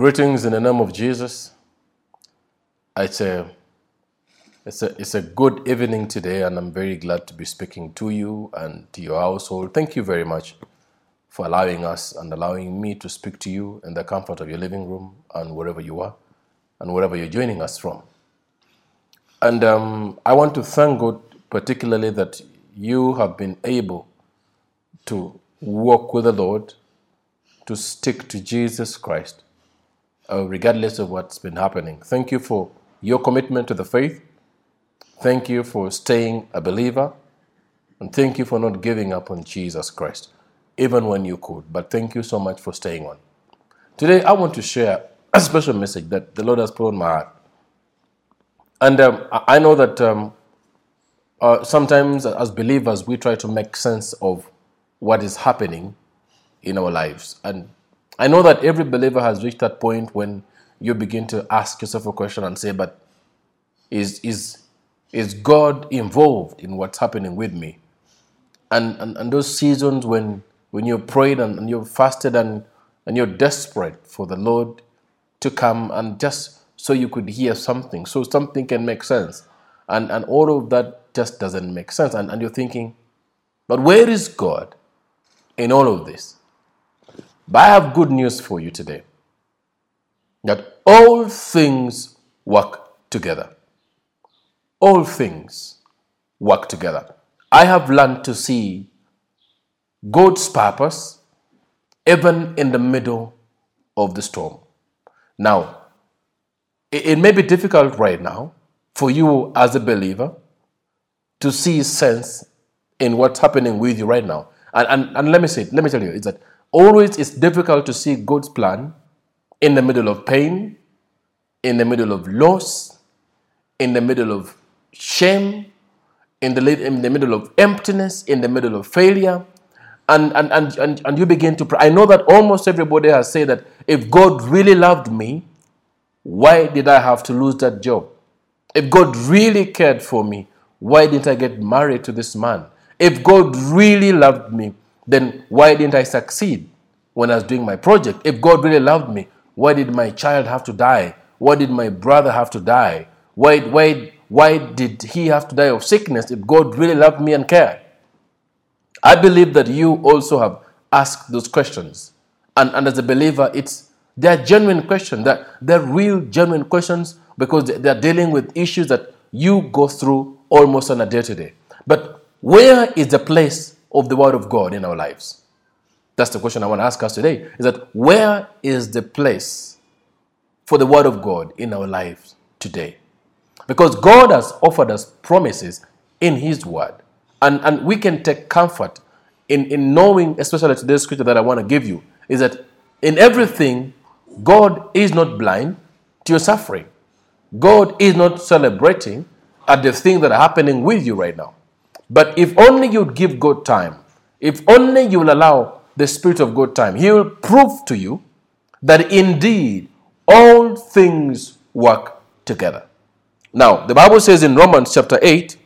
Greetings in the name of Jesus. It's a, it's, a, it's a good evening today, and I'm very glad to be speaking to you and to your household. Thank you very much for allowing us and allowing me to speak to you in the comfort of your living room and wherever you are and wherever you're joining us from. And um, I want to thank God particularly that you have been able to walk with the Lord, to stick to Jesus Christ, uh, regardless of what's been happening. Thank you for your commitment to the faith. Thank you for staying a believer. And thank you for not giving up on Jesus Christ, even when you could. But thank you so much for staying on. Today, I want to share a special message that the Lord has put on my heart. And um, I know that um, uh, sometimes as believers, we try to make sense of what is happening in our lives. And I know that every believer has reached that point when you begin to ask yourself a question and say, but is, is, is God involved in what's happening with me? And, and, and those seasons when, when you prayed and, and you fasted and, and you're desperate for the Lord to come and just so you could hear something, so something can make sense. And, and all of that just doesn't make sense. And, and you're thinking, but where is God in all of this? But I have good news for you today that all things work together. All things work together. I have learned to see God's purpose even in the middle of the storm. Now, it may be difficult right now for you as a believer to see sense in what's happening with you right now. And, and, and let me say, let me tell you, is that always it's difficult to see God's plan in the middle of pain, in the middle of loss, in the middle of shame, in the, in the middle of emptiness, in the middle of failure. And, and, and, and, and you begin to pray. I know that almost everybody has said that if God really loved me, why did I have to lose that job? If God really cared for me, why didn't I get married to this man? If God really loved me, then why didn't I succeed when I was doing my project? If God really loved me, why did my child have to die? Why did my brother have to die? Why, why, why did he have to die of sickness if God really loved me and cared? I believe that you also have asked those questions. And, and as a believer, it's they're genuine questions. They're, they're real, genuine questions because they're dealing with issues that you go through almost on a day to day. But where is the place of the Word of God in our lives? That's the question I want to ask us today. Is that where is the place for the Word of God in our lives today? Because God has offered us promises in His Word. And, and we can take comfort in, in knowing, especially today's scripture that I want to give you, is that in everything God is not blind to your suffering. God is not celebrating at the things that are happening with you right now. But if only you'd give God time, if only you will allow the Spirit of God time, He will prove to you that indeed all things work together. Now, the Bible says in Romans chapter 8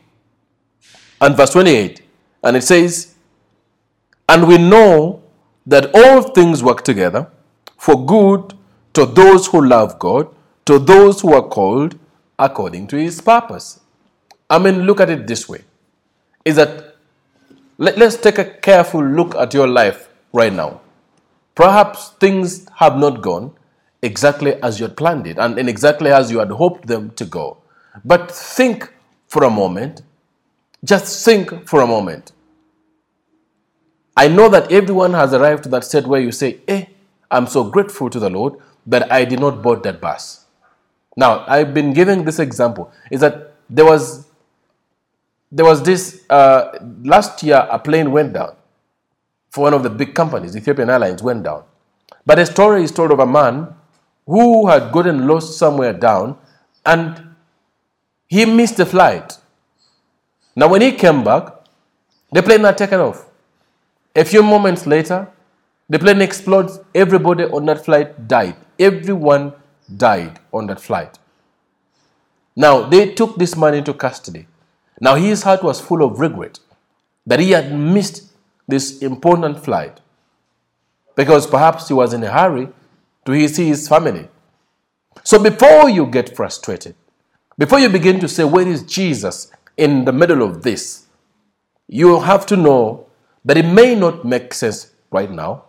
and verse 28, and it says, And we know that all things work together for good to those who love God, to those who are called according to his purpose. I mean, look at it this way is that let, us take a careful look at your life right now. Perhaps things have not gone exactly as you had planned it and, and exactly as you had hoped them to go. But think for a moment, just think for a moment. I know that everyone has arrived to that state where you say, Eh, I'm so grateful to the Lord that I did not board that bus. Now, I've been giving this example is that there was there was this uh, last year a plane went down for one of the big companies, Ethiopian Airlines went down. But a story is told of a man who had gotten lost somewhere down and he missed the flight. Now, when he came back, the plane had taken off. A few moments later, the plane explodes. Everybody on that flight died. Everyone died on that flight. Now, they took this man into custody. Now, his heart was full of regret that he had missed this important flight because perhaps he was in a hurry to see his family. So before you get frustrated, before you begin to say, Where is Jesus in the middle of this? You have to know that it may not make sense right now,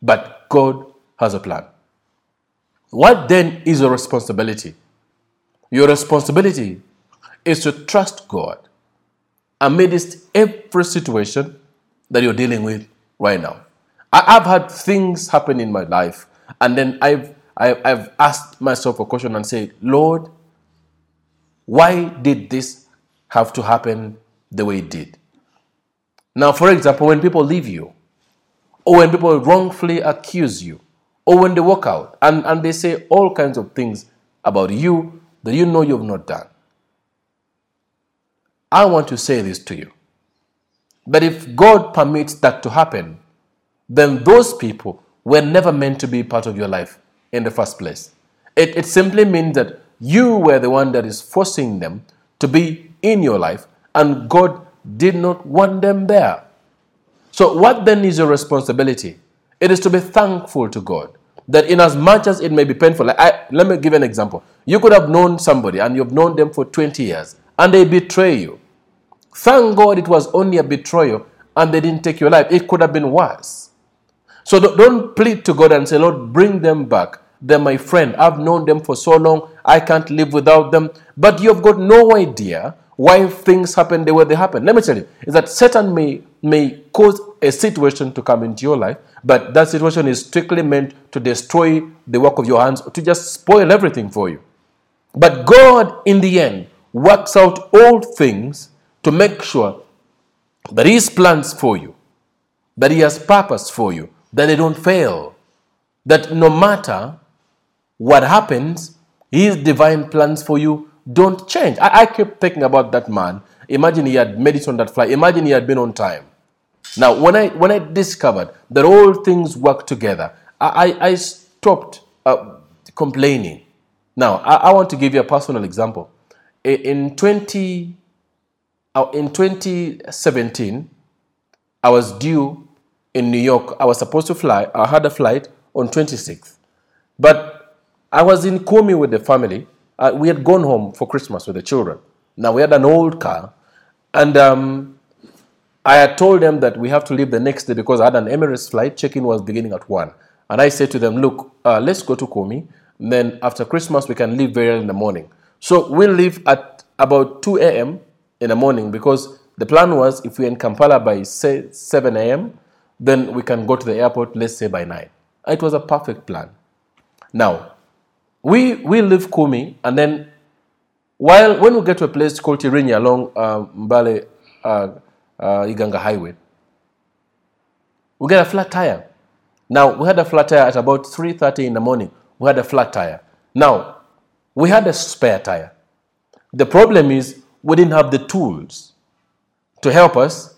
but God has a plan. What then is your responsibility? Your responsibility is to trust God amidst every situation that you're dealing with right now. I've had things happen in my life, and then I've, I've asked myself a question and say, Lord, why did this have to happen the way it did? Now, for example, when people leave you, or when people wrongfully accuse you, or when they walk out and, and they say all kinds of things about you that you know you've not done. I want to say this to you. But if God permits that to happen, then those people were never meant to be part of your life in the first place. It, it simply means that you were the one that is forcing them to be in your life, and God did not want them there. So, what then is your responsibility? It is to be thankful to God that in as much as it may be painful, like I, let me give an example. You could have known somebody and you've known them for 20 years and they betray you. Thank God it was only a betrayal and they didn't take your life. It could have been worse. So don't plead to God and say, Lord, bring them back. They're my friend. I've known them for so long. I can't live without them. But you've got no idea why things happen the way they happen. Let me tell you, is that Satan may, may cause a situation to come into your life, but that situation is strictly meant to destroy the work of your hands, to just spoil everything for you. But God, in the end, works out all things to make sure that His plans for you, that He has purpose for you, that they don't fail. That no matter what happens, His divine plans for you don't change. I, I keep thinking about that man. Imagine he had made it on that flight. Imagine he had been on time. Now, when I when I discovered that all things work together, I, I, I stopped uh, complaining. Now, I, I, want to give you a personal example. In 20 uh, in 2017, I was due in New York. I was supposed to fly. I had a flight on 26th, but I was in Kumi with the family uh, we had gone home for Christmas with the children. Now we had an old car, and um, I had told them that we have to leave the next day because I had an Emirates flight. Check-in was beginning at one, and I said to them, "Look, uh, let's go to Kumi. Then after Christmas we can leave very early in the morning. So we'll leave at about 2 a.m. in the morning because the plan was if we're in Kampala by say 7 a.m., then we can go to the airport, let's say by 9. It was a perfect plan. Now, we we leave Kumi, and then while when we get to a place called Tirinya along uh, Mbale uh, uh, Iganga Highway, we get a flat tire. Now we had a flat tire at about 3:30 in the morning. We had a flat tire. Now we had a spare tire. The problem is we didn't have the tools to help us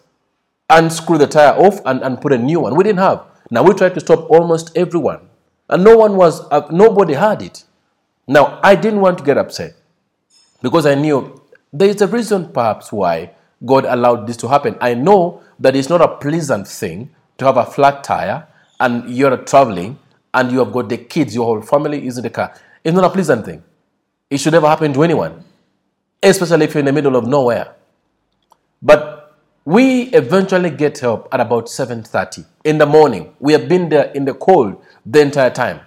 unscrew the tire off and, and put a new one. We didn't have. Now we tried to stop almost everyone, and no one was. Uh, nobody had it. Now, I didn't want to get upset because I knew there is a reason perhaps why God allowed this to happen. I know that it's not a pleasant thing to have a flat tire and you're traveling and you have got the kids, your whole family is in the car. It's not a pleasant thing. It should never happen to anyone, especially if you're in the middle of nowhere. But we eventually get help at about 7:30 in the morning. We have been there in the cold the entire time.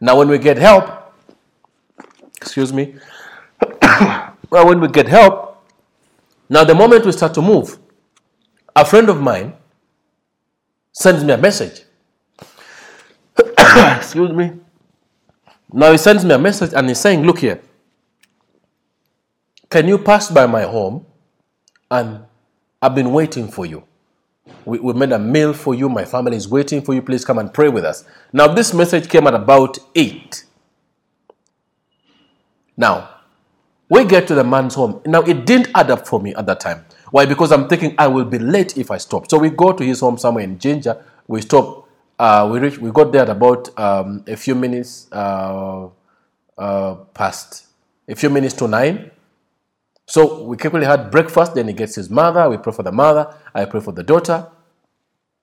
Now, when we get help, excuse me, well, when we get help, now the moment we start to move, a friend of mine sends me a message. excuse me. Now he sends me a message and he's saying, Look here, can you pass by my home? And I've been waiting for you. We, we made a meal for you. My family is waiting for you. Please come and pray with us. Now, this message came at about 8. Now, we get to the man's home. Now, it didn't add up for me at that time. Why? Because I'm thinking I will be late if I stop. So we go to his home somewhere in Jinja. We stop. Uh, we reach. We got there at about um, a few minutes uh, uh, past, a few minutes to nine. So we quickly had breakfast. Then he gets his mother. We pray for the mother. I pray for the daughter.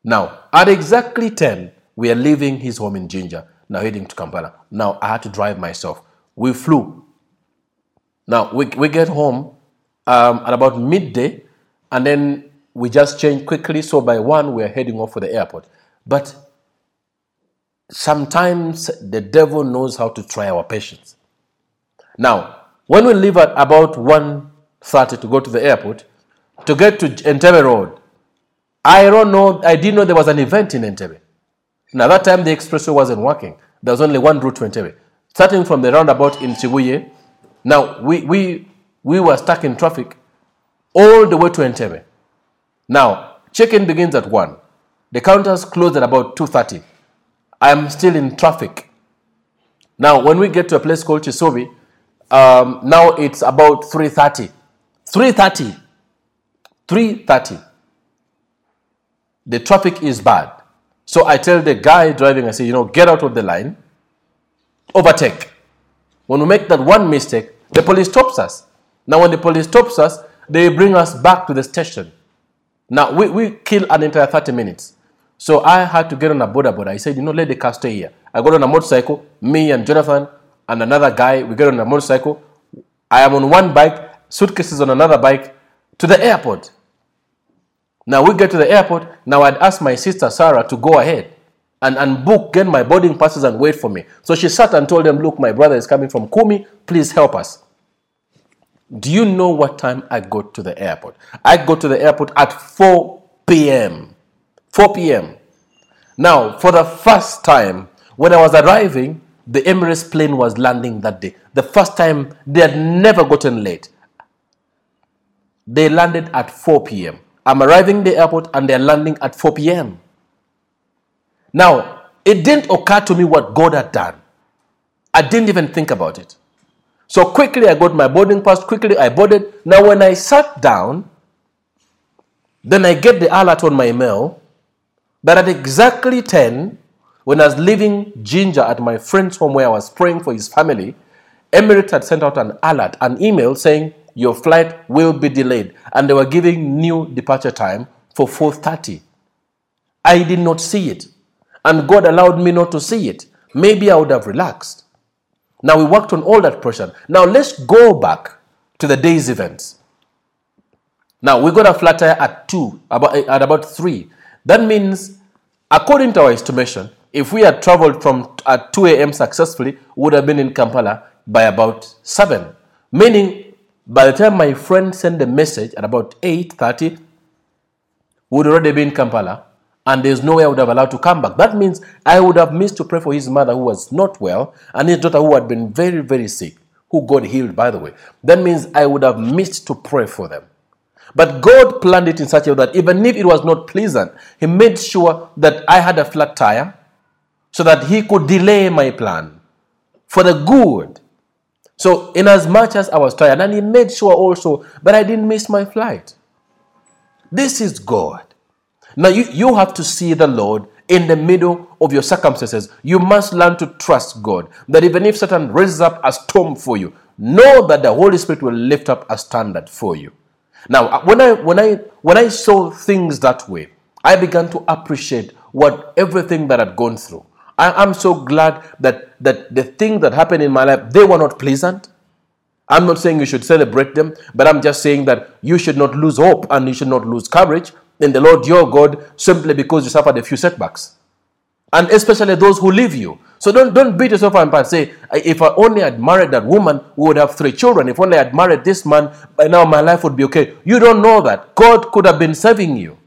Now, at exactly ten, we are leaving his home in Jinja. now heading to Kampala. Now I had to drive myself. We flew. Now we, we get home um, at about midday, and then we just change quickly. So by one, we're heading off for the airport. But sometimes the devil knows how to try our patience. Now, when we leave at about 1.30 to go to the airport, to get to Entebbe Road, I don't know, I didn't know there was an event in Entebbe. Now, that time the expressway wasn't working. There was only one route to Entebbe. Starting from the roundabout in Kibuye, now we, we, we were stuck in traffic all the way to Entebbe. Now, check-in begins at 1. The counters close at about 2.30. I'm still in traffic. Now, when we get to a place called Kisubi, um, now it's about 3.30. 3.30. 3.30. The traffic is bad. So I tell the guy driving, I say, you know, get out of the line, overtake. When we make that one mistake, the police stops us. Now, when the police stops us, they bring us back to the station. Now, we, we kill an entire 30 minutes. So I had to get on a boda boda. I said, you know, let the car stay here. I got on a motorcycle, me and Jonathan and another guy, we get on a motorcycle. I am on one bike, suitcases on another bike to the airport. Now we get to the airport. Now I'd ask my sister Sarah to go ahead and, and book, get my boarding passes and wait for me. So she sat and told them, Look, my brother is coming from Kumi. Please help us. Do you know what time I got to the airport? I got to the airport at 4 p.m. 4 p.m. Now, for the first time, when I was arriving, the Emirates plane was landing that day. The first time they had never gotten late. They landed at 4 p.m. I'm arriving the airport and they're landing at 4 p.m. Now, it didn't occur to me what God had done. I didn't even think about it. So quickly I got my boarding pass, quickly I boarded. Now, when I sat down, then I get the alert on my mail that at exactly 10, when I was leaving Jinja at my friend's home where I was praying for his family, Emirates had sent out an alert, an email saying your flight will be delayed. And they were giving new departure time for 4.30. I did not see it. And God allowed me not to see it. Maybe I would have relaxed. Now we worked on all that portion. Now let's go back to the day's events. Now we got a flat tire at 2, about, at about 3. That means, according to our estimation, if we had traveled from at 2 a.m. successfully, would have been in Kampala by about 7. Meaning by the time my friend sent the message at about 8.30, would already be in Kampala and there's no way I would have allowed to come back. That means I would have missed to pray for his mother who was not well and his daughter who had been very, very sick, who got healed, by the way. That means I would have missed to pray for them. But God planned it in such a way that even if it was not pleasant, He made sure that I had a flat tire so that He could delay my plan for the good so, in as much as I was tired, and he made sure also, but I didn't miss my flight. This is God. Now, you, you have to see the Lord in the middle of your circumstances. You must learn to trust God. That even if Satan raises up a storm for you, know that the Holy Spirit will lift up a standard for you. Now, uh, when I when I when I saw things that way, I began to appreciate what everything that I'd gone through. I, am so glad that, that the things that happened in my life, they were not pleasant. I'm not saying you should celebrate them, but I'm just saying that you should not lose hope and you should not lose courage in the Lord your God simply because you suffered a few setbacks. And especially those who leave you. So don't, don't beat yourself up and say, if I only had married that woman, we would have three children. If only I had married this man, by now my life would be okay. You don't know that. God could have been saving you.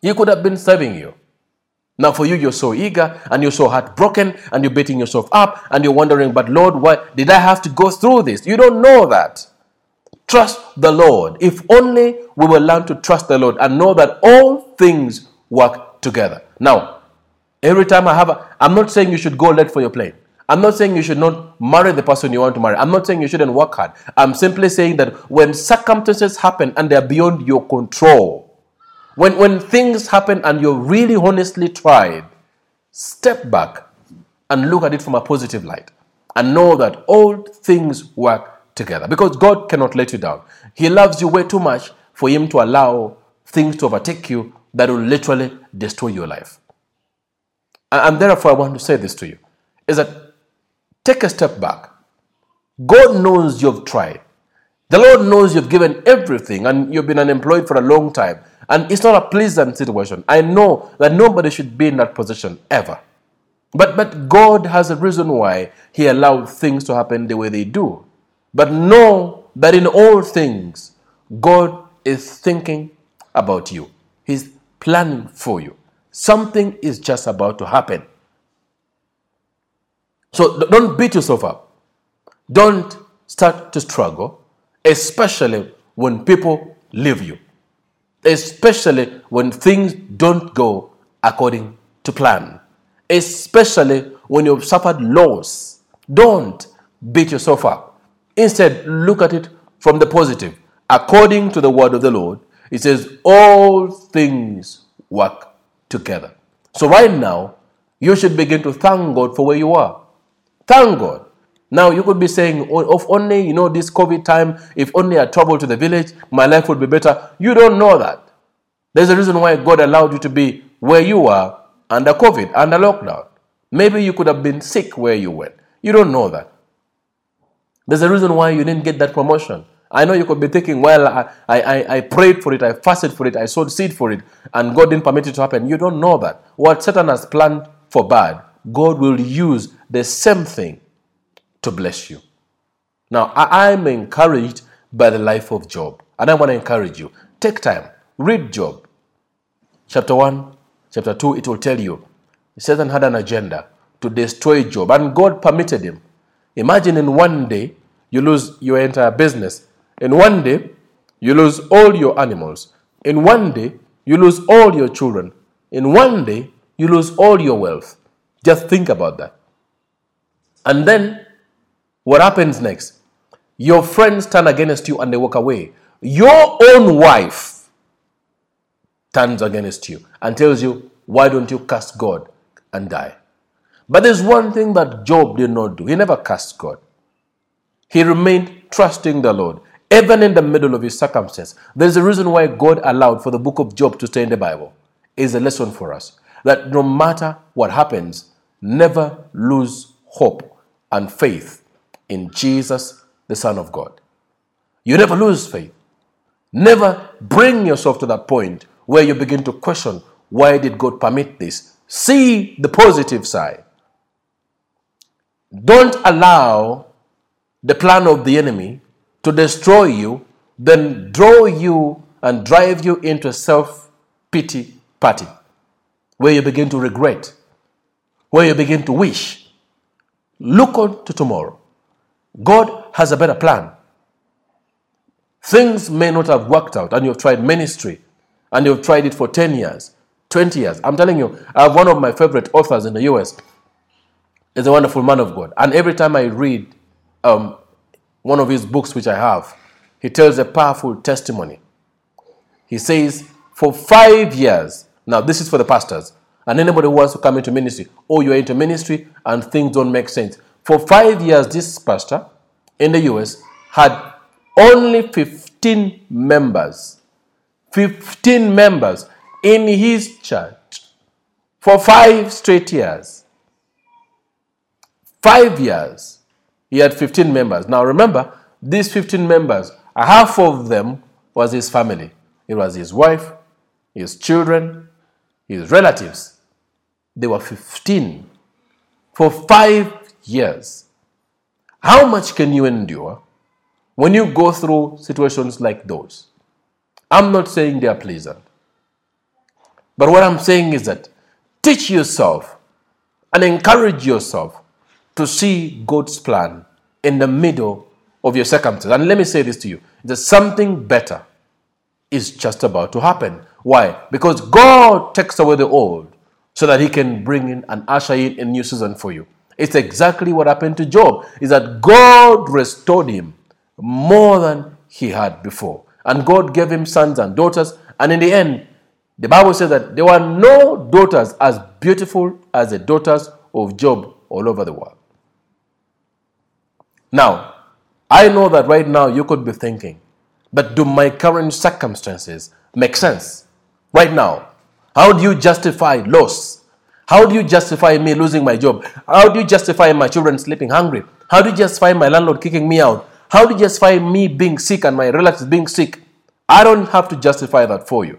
He could have been saving you. Now, for you, you're so eager and you're so heartbroken and you're beating yourself up and you're wondering, but Lord, why did I have to go through this? You don't know that. Trust the Lord. If only we will learn to trust the Lord and know that all things work together. Now, every time I have a, I'm not saying you should go late for your plane. I'm not saying you should not marry the person you want to marry. I'm not saying you shouldn't work hard. I'm simply saying that when circumstances happen and they're beyond your control, when, when things happen and you're really honestly tried, step back and look at it from a positive light and know that all things work together because God cannot let you down. He loves you way too much for Him to allow things to overtake you that will literally destroy your life. And therefore, I want to say this to you is that take a step back. God knows you've tried. The Lord knows you've given everything and you've been unemployed for a long time. And it's not a pleasant situation. I know that nobody should be in that position ever. But, but God has a reason why He allowed things to happen the way they do. But know that in all things, God is thinking about you, He's planning for you. Something is just about to happen. So don't beat yourself up. Don't start to struggle, especially when people leave you, especially when things don't go according to plan, especially when you've suffered loss. Don't beat yourself up. Instead, look at it from the positive. According to the word of the Lord, it says, All things work together. So, right now, you should begin to thank God for where you are. Thank God. Now, you could be saying, oh, if only, you know, this COVID time, if only I travel to the village, my life would be better. You don't know that. There's a reason why God allowed you to be where you are under COVID, under lockdown. Maybe you could have been sick where you went. You don't know that. There's a reason why you didn't get that promotion. I know you could be thinking, well, I, I, I prayed for it, I fasted for it, I sowed seed for it, and God didn't permit it to happen. You don't know that. What Satan has planned for bad, God will use the same thing to bless you. Now, I, am encouraged by the life of Job, and I want to encourage you. Take time, read Job. Chapter 1, chapter 2, it will tell you Satan had an agenda to destroy Job, and God permitted him. Imagine in one day you lose your entire business in one day, you lose all your animals. In one day, you lose all your children. In one day, you lose all your wealth. Just think about that. And then, what happens next? Your friends turn against you and they walk away. Your own wife turns against you and tells you, Why don't you curse God and die? But there's one thing that Job did not do. He never cursed God. He remained trusting the Lord even in the middle of his circumstance. There's a reason why God allowed for the book of Job to stay in the Bible. Is a lesson for us that no matter what happens, never lose hope and faith in Jesus, the Son of God. You never lose faith. Never bring yourself to that point where you begin to question why did God permit this? See the positive side. Don't allow the plan of the enemy to destroy you, then draw you and drive you into a self pity party where you begin to regret, where you begin to wish. Look on to tomorrow. God has a better plan. Things may not have worked out, and you've tried ministry, and you've tried it for 10 years, 20 years. I'm telling you, I have one of my favorite authors in the US. Is a wonderful man of God. And every time I read um, one of his books, which I have, he tells a powerful testimony. He says, For five years, now this is for the pastors, and anybody who wants to come into ministry, or oh, you're into ministry and things don't make sense. For five years, this pastor in the US had only 15 members. 15 members in his church for five straight years. Five years. He had 15 members. Now remember, these 15 members, half of them was his family. It was his wife, his children, his relatives. They were 15 for five years. How much can you endure when you go through situations like those? I'm not saying they are pleasant. But what I'm saying is that teach yourself and encourage yourself to see God's plan in the middle of your circumstances. And let me say this to you that something better is just about to happen. Why? Because God takes away the old so that he can bring in and usher in a new season for you. It's exactly what happened to Job, is that God restored him more than he had before. And God gave him sons and daughters. And in the end, the Bible says that there were no daughters as beautiful as the daughters of Job all over the world. Now, I know that right now you could be thinking, but do my current circumstances make sense? Right now, how do you justify loss? How do you justify me losing my job? How do you justify my children sleeping hungry? How do you justify my landlord kicking me out? How do you justify me being sick and my relatives being sick? I don't have to justify that for you.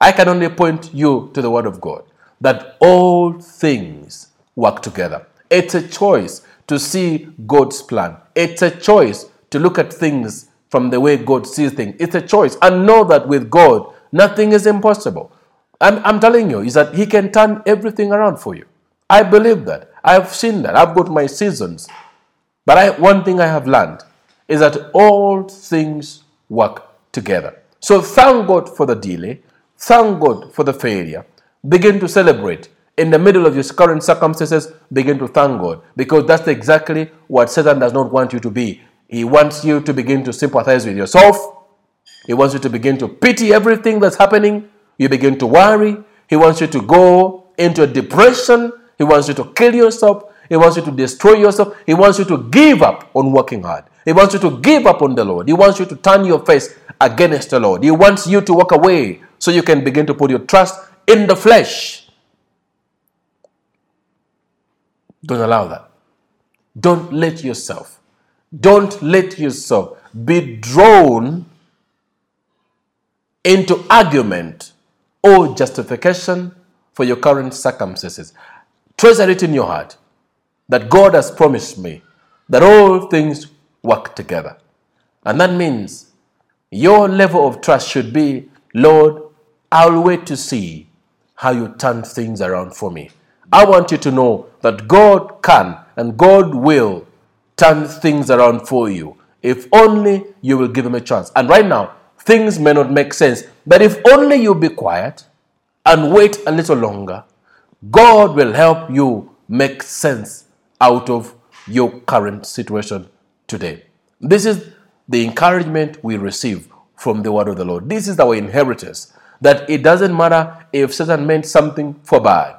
I can only point you to the Word of God that all things work together. It's a choice to see God's plan. It's a choice to look at things from the way God sees things. It's a choice. And know that with God, nothing is impossible. I'm, I'm telling you, is that He can turn everything around for you. I believe that. I've seen that. I've got my seasons. But I, one thing I have learned is that all things work together. So thank God for the delay. Thank God for the failure. Begin to celebrate. In the middle of your current circumstances, begin to thank God because that's exactly what Satan does not want you to be. He wants you to begin to sympathize with yourself. He wants you to begin to pity everything that's happening. You begin to worry. He wants you to go into a depression. He wants you to kill yourself. He wants you to destroy yourself. He wants you to give up on working hard. He wants you to give up on the Lord. He wants you to turn your face against the Lord. He wants you to walk away so you can begin to put your trust in the flesh. Don't allow that. Don't let yourself, don't let yourself be drawn into argument or justification for your current circumstances. Treasure it in your heart that God has promised me that all things work together. And that means your level of trust should be Lord, I'll wait to see how you turn things around for me. I want you to know that God can and God will turn things around for you if only you will give Him a chance. And right now, things may not make sense, but if only you be quiet and wait a little longer, God will help you make sense out of your current situation today. This is the encouragement we receive from the word of the Lord. This is our inheritance that it doesn't matter if Satan meant something for bad,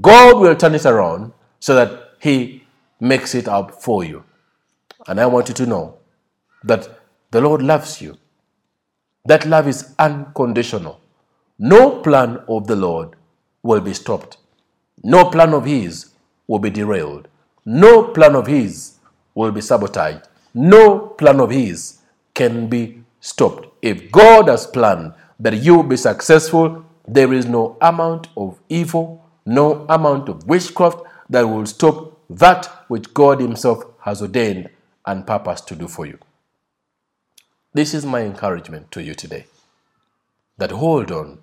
God will turn it around so that He makes it up for you. And I want you to know that the Lord loves you. That love is unconditional. No plan of the Lord will be stopped. No plan of His will be derailed. No plan of His will be sabotaged. No plan of His can be stopped. If God has planned that you will be successful, there is no amount of evil, no amount of witchcraft that will stop that which God Himself has ordained and purposed to do for you. This is my encouragement to you today that hold on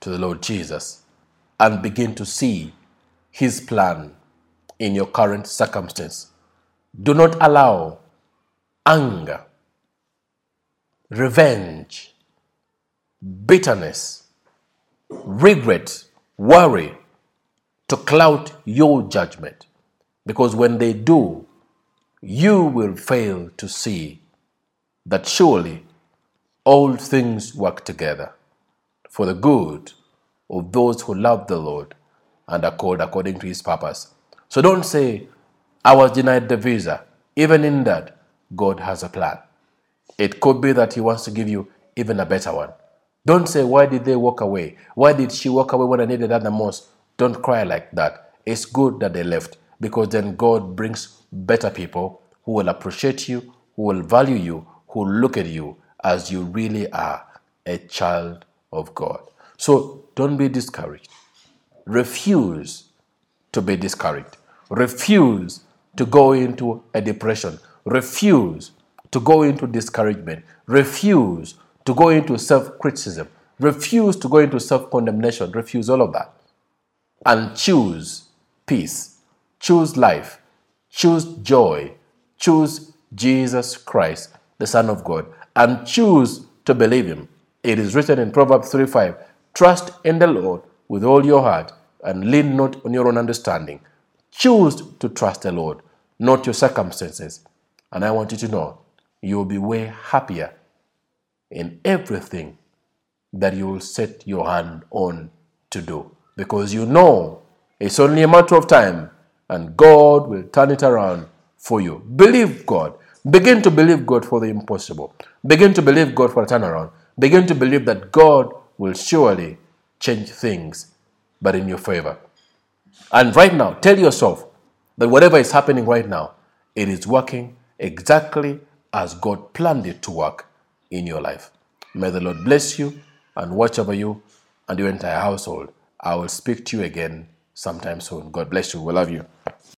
to the Lord Jesus and begin to see His plan in your current circumstance. Do not allow anger, revenge, bitterness, regret, worry to cloud your judgment. Because when they do, you will fail to see that surely all things work together for the good of those who love the Lord and are called according to his purpose. So don't say, I was denied the visa. Even in that, God has a plan. It could be that he wants to give you even a better one. Don't say, Why did they walk away? Why did she walk away when I needed her the most? Don't cry like that. It's good that they left because then God brings better people who will appreciate you, who will value you, who look at you as you really are a child of God. So don't be discouraged. Refuse to be discouraged. Refuse to go into a depression. Refuse to go into discouragement. Refuse to go into self criticism. Refuse to go into self condemnation. Refuse all of that. And choose peace. Choose life. Choose joy. Choose Jesus Christ, the Son of God. And choose to believe Him. It is written in Proverbs 3 5 Trust in the Lord with all your heart and lean not on your own understanding. Choose to trust the Lord, not your circumstances. And I want you to know you will be way happier in everything that you will set your hand on to do because you know it's only a matter of time and God will turn it around for you. Believe God. Begin to believe God for the impossible. Begin to believe God for a turnaround. Begin to believe that God will surely change things, but in your favor. And right now, tell yourself that whatever is happening right now, it is working exactly as God planned it to work in your life. May the Lord bless you and watch over you and your entire household. I will speak to you again sometime soon. God bless you. We love you.